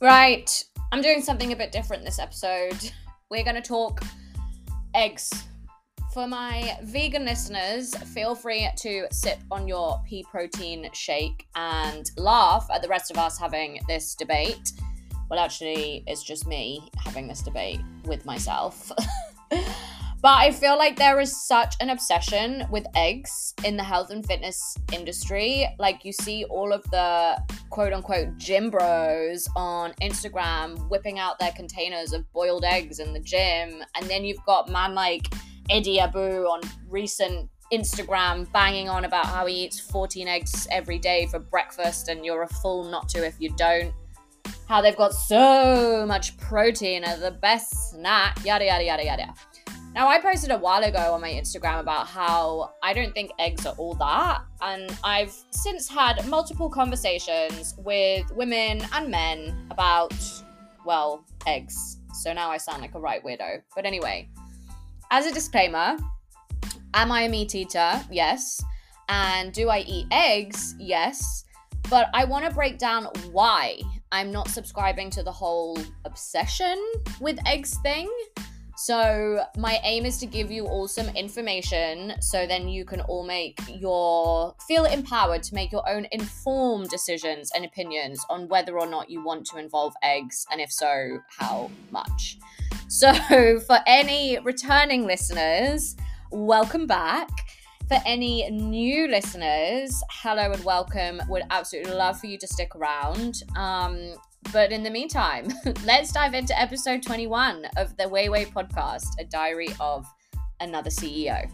Right, I'm doing something a bit different this episode. We're going to talk eggs. For my vegan listeners, feel free to sip on your pea protein shake and laugh at the rest of us having this debate. Well, actually, it's just me having this debate with myself. But I feel like there is such an obsession with eggs in the health and fitness industry. Like you see all of the quote unquote gym bros on Instagram whipping out their containers of boiled eggs in the gym. And then you've got man like Eddie Abbew on recent Instagram banging on about how he eats 14 eggs every day for breakfast and you're a fool not to if you don't. How they've got so much protein and the best snack, yada yada yada yada. Now, I posted a while ago on my Instagram about how I don't think eggs are all that. And I've since had multiple conversations with women and men about, well, eggs. So now I sound like a right weirdo. But anyway, as a disclaimer, am I a meat eater? Yes. And do I eat eggs? Yes. But I want to break down why I'm not subscribing to the whole obsession with eggs thing. So, my aim is to give you all some information so then you can all make your feel empowered to make your own informed decisions and opinions on whether or not you want to involve eggs and if so, how much. So, for any returning listeners, welcome back. For any new listeners, hello and welcome. Would absolutely love for you to stick around. Um, but in the meantime, let's dive into episode 21 of the Wai Way podcast, a diary of another CEO.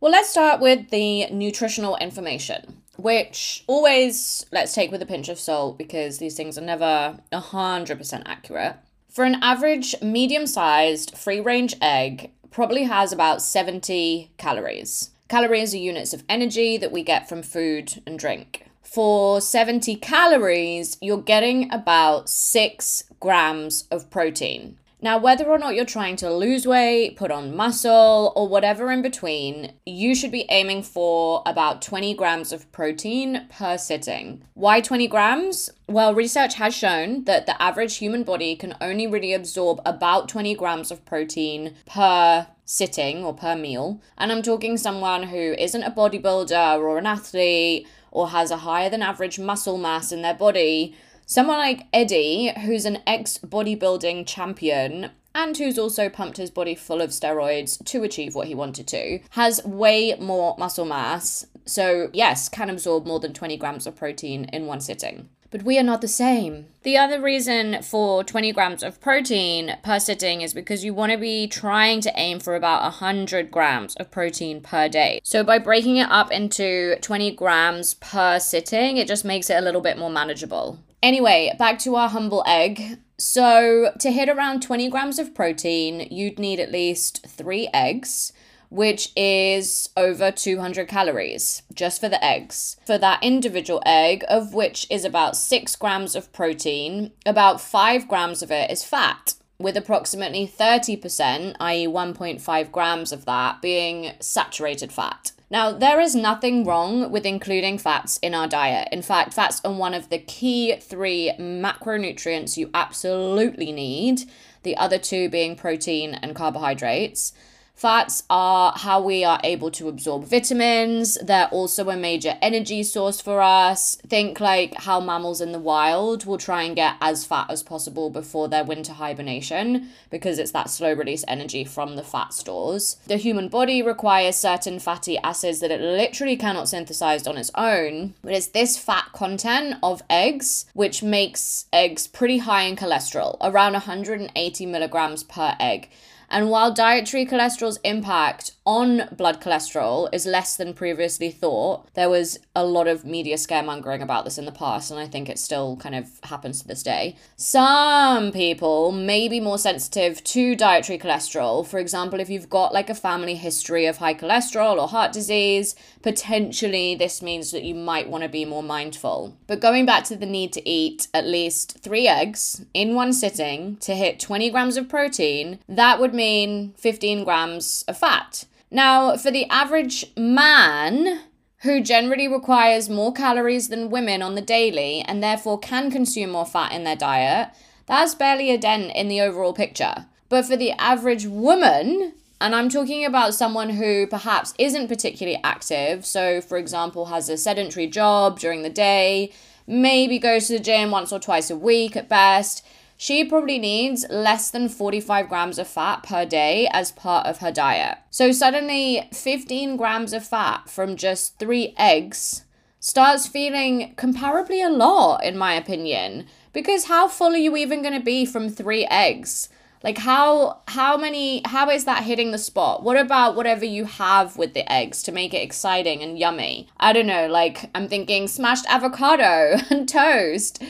Well, let's start with the nutritional information, which always let's take with a pinch of salt because these things are never 100% accurate. For an average medium sized free range egg, probably has about 70 calories. Calories are units of energy that we get from food and drink for 70 calories, you're getting about six grams of protein. Now, whether or not you're trying to lose weight, put on muscle, or whatever in between, you should be aiming for about 20 grams of protein per sitting. Why 20 grams? Well, research has shown that the average human body can only really absorb about 20 grams of protein per sitting or per meal. And I'm talking someone who isn't a bodybuilder or an athlete or has a higher than average muscle mass in their body. Someone like Eddie, who's an ex bodybuilding champion and who's also pumped his body full of steroids to achieve what he wanted to, has way more muscle mass. So, yes, can absorb more than 20 grams of protein in one sitting but we are not the same. The other reason for 20 grams of protein per sitting is because you want to be trying to aim for about 100 grams of protein per day. So by breaking it up into 20 grams per sitting, it just makes it a little bit more manageable. Anyway, back to our humble egg. So, to hit around 20 grams of protein, you'd need at least three eggs which is over 200 calories just for the eggs. For that individual egg, of which is about 6 grams of protein, about 5 grams of it is fat. With approximately 30%, i.e., 1.5 grams of that being saturated fat. Now, there is nothing wrong with including fats in our diet. In fact, fats are one of the key three macronutrients you absolutely need, the other two being protein and carbohydrates. Fats are how we are able to absorb vitamins. They're also a major energy source for us. Think like how mammals in the wild will try and get as fat as possible before their winter hibernation because it's that slow release energy from the fat stores. The human body requires certain fatty acids that it literally cannot synthesize on its own, but it's this fat content of eggs which makes eggs pretty high in cholesterol, around 180 milligrams per egg. And while dietary cholesterol's impact on blood cholesterol is less than previously thought, there was a lot of media scaremongering about this in the past, and I think it still kind of happens to this day. Some people may be more sensitive to dietary cholesterol. For example, if you've got like a family history of high cholesterol or heart disease, potentially this means that you might want to be more mindful. But going back to the need to eat at least three eggs in one sitting to hit 20 grams of protein, that would mean 15 grams of fat. Now, for the average man, who generally requires more calories than women on the daily and therefore can consume more fat in their diet, that's barely a dent in the overall picture. But for the average woman, and I'm talking about someone who perhaps isn't particularly active, so for example, has a sedentary job during the day, maybe goes to the gym once or twice a week at best. She probably needs less than 45 grams of fat per day as part of her diet. So, suddenly, 15 grams of fat from just three eggs starts feeling comparably a lot, in my opinion. Because how full are you even going to be from three eggs? Like how how many how is that hitting the spot? What about whatever you have with the eggs to make it exciting and yummy? I don't know, like I'm thinking smashed avocado and toast.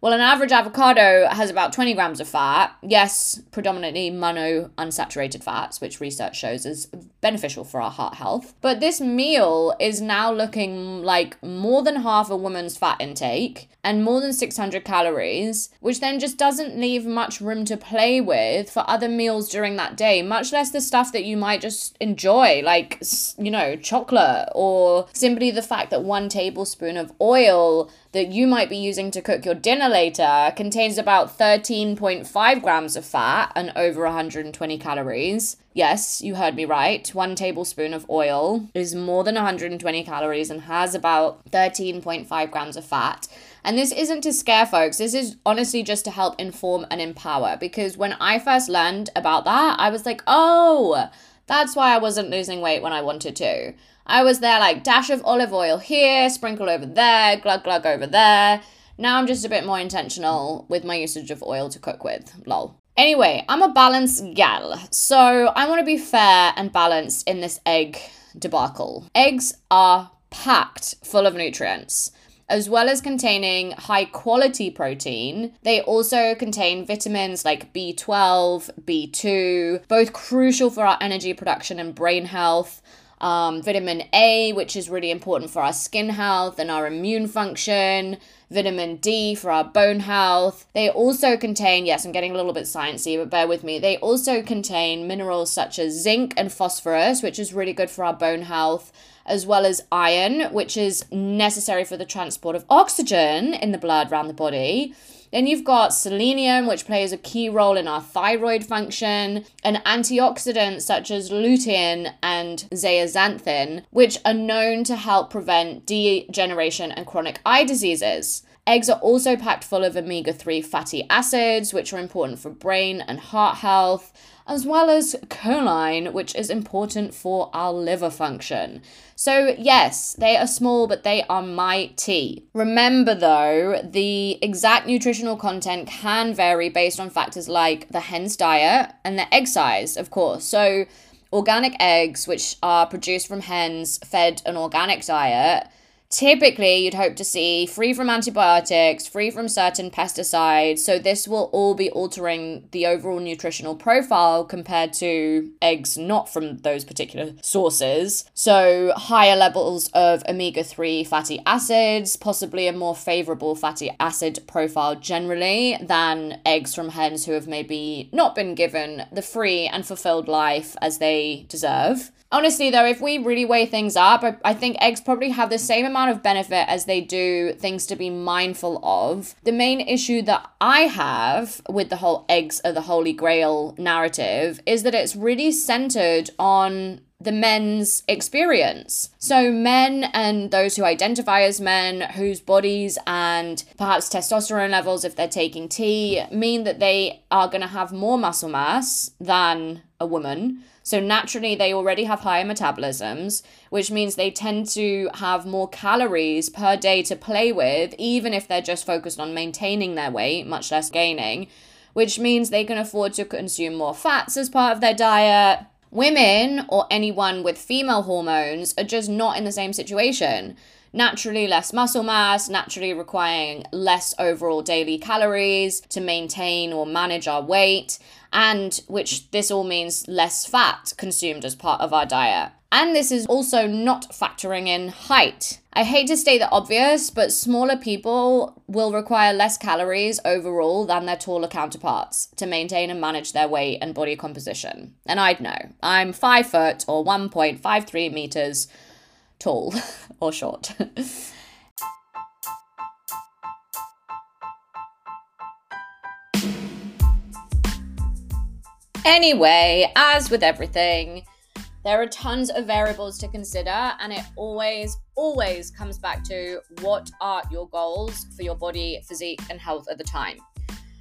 Well, an average avocado has about 20 grams of fat. Yes, predominantly mono unsaturated fats, which research shows is beneficial for our heart health. But this meal is now looking like more than half a woman's fat intake and more than 600 calories, which then just doesn't leave much room to play with for other meals during that day, much less the stuff that you might just enjoy, like, you know, chocolate or simply the fact that one tablespoon of oil that you might be using to cook your dinner later contains about 13.5 grams of fat and over 120 calories. Yes, you heard me right. One tablespoon of oil is more than 120 calories and has about 13.5 grams of fat. And this isn't to scare folks, this is honestly just to help inform and empower. Because when I first learned about that, I was like, oh, that's why I wasn't losing weight when I wanted to. I was there like dash of olive oil here, sprinkle over there, glug glug over there. Now I'm just a bit more intentional with my usage of oil to cook with. Lol. Anyway, I'm a balanced gal, so I want to be fair and balanced in this egg debacle. Eggs are packed full of nutrients. As well as containing high quality protein, they also contain vitamins like B12, B2, both crucial for our energy production and brain health. Um, vitamin A, which is really important for our skin health and our immune function, vitamin D for our bone health. They also contain, yes, I'm getting a little bit sciencey, but bear with me. They also contain minerals such as zinc and phosphorus, which is really good for our bone health as well as iron, which is necessary for the transport of oxygen in the blood around the body. Then you've got selenium, which plays a key role in our thyroid function, and antioxidants such as lutein and zeaxanthin, which are known to help prevent degeneration and chronic eye diseases. Eggs are also packed full of omega 3 fatty acids, which are important for brain and heart health as well as choline, which is important for our liver function. So, yes, they are small, but they are mighty. Remember, though, the exact nutritional content can vary based on factors like the hen's diet and the egg size, of course. So, organic eggs, which are produced from hens fed an organic diet, typically you'd hope to see free from antibiotics, free from certain pesticides. So this will all be altering the overall nutritional profile compared to eggs not from those particular sources. So higher levels of omega-3 fatty acids, possibly a more favorable fatty acid profile generally than eggs from hens who have maybe not been given the free and fulfilled life as they deserve. Honestly, though, if we really weigh things up, I, I think eggs probably have the same amount of benefit as they do things to be mindful of. The main issue that I have with the whole eggs are the holy grail narrative is that it's really centered on the men's experience. So, men and those who identify as men, whose bodies and perhaps testosterone levels, if they're taking T, mean that they are going to have more muscle mass than a woman. So naturally, they already have higher metabolisms, which means they tend to have more calories per day to play with, even if they're just focused on maintaining their weight, much less gaining, which means they can afford to consume more fats as part of their diet. Women or anyone with female hormones are just not in the same situation naturally less muscle mass, naturally requiring less overall daily calories to maintain or manage our weight, and which this all means less fat consumed as part of our diet. And this is also not factoring in height. I hate to state the obvious, but smaller people will require less calories overall than their taller counterparts to maintain and manage their weight and body composition. And I'd know. I'm 5 foot or 1.53 meters tall or short. anyway, as with everything, there are tons of variables to consider, and it always, always comes back to what are your goals for your body, physique, and health at the time.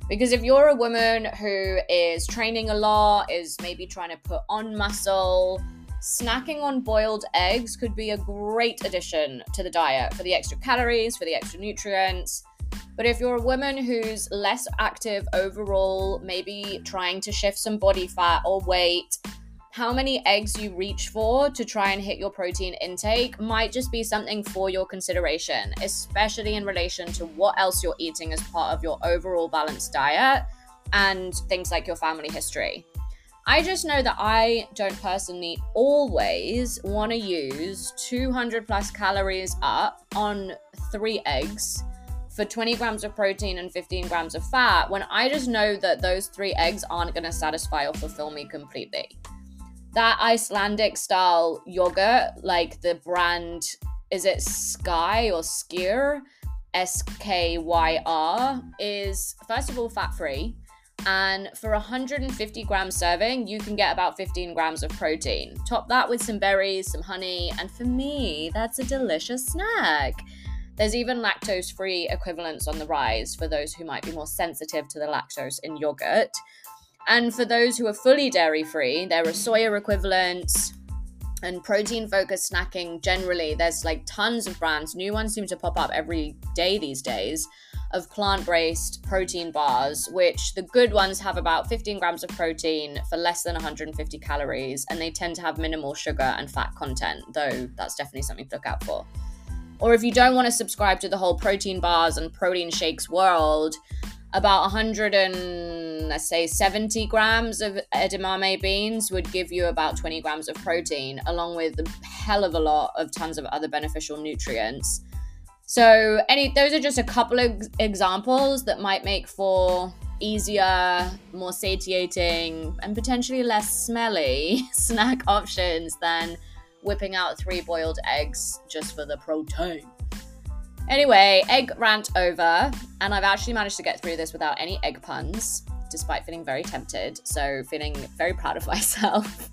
Because if you're a woman who is training a lot, is maybe trying to put on muscle, snacking on boiled eggs could be a great addition to the diet for the extra calories, for the extra nutrients. But if you're a woman who's less active overall, maybe trying to shift some body fat or weight, how many eggs you reach for to try and hit your protein intake might just be something for your consideration, especially in relation to what else you're eating as part of your overall balanced diet and things like your family history. I just know that I don't personally always want to use 200 plus calories up on three eggs for 20 grams of protein and 15 grams of fat when I just know that those three eggs aren't going to satisfy or fulfill me completely that Icelandic style yogurt, like the brand, is it Sky or Skyr? S K Y R, is first of all fat free. And for a 150 gram serving, you can get about 15 grams of protein. Top that with some berries, some honey, and for me, that's a delicious snack. There's even lactose free equivalents on the rise for those who might be more sensitive to the lactose in yogurt. And for those who are fully dairy free, there are soya equivalents and protein focused snacking generally. There's like tons of brands. New ones seem to pop up every day these days of plant based protein bars, which the good ones have about 15 grams of protein for less than 150 calories, and they tend to have minimal sugar and fat content, though that's definitely something to look out for. Or if you don't want to subscribe to the whole protein bars and protein shakes world, about 100 and let's say 70 grams of edamame beans would give you about 20 grams of protein along with a hell of a lot of tons of other beneficial nutrients so any those are just a couple of examples that might make for easier more satiating and potentially less smelly snack options than whipping out three boiled eggs just for the protein Anyway, egg rant over, and I've actually managed to get through this without any egg puns, despite feeling very tempted. So, feeling very proud of myself.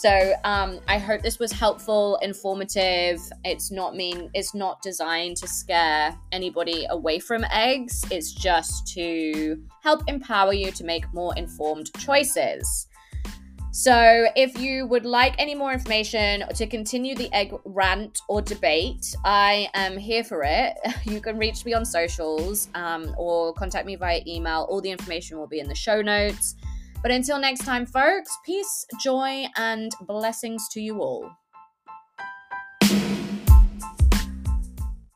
So, um, I hope this was helpful, informative. It's not mean, it's not designed to scare anybody away from eggs. It's just to help empower you to make more informed choices. So, if you would like any more information to continue the egg rant or debate, I am here for it. You can reach me on socials um, or contact me via email. All the information will be in the show notes. But until next time, folks, peace, joy, and blessings to you all.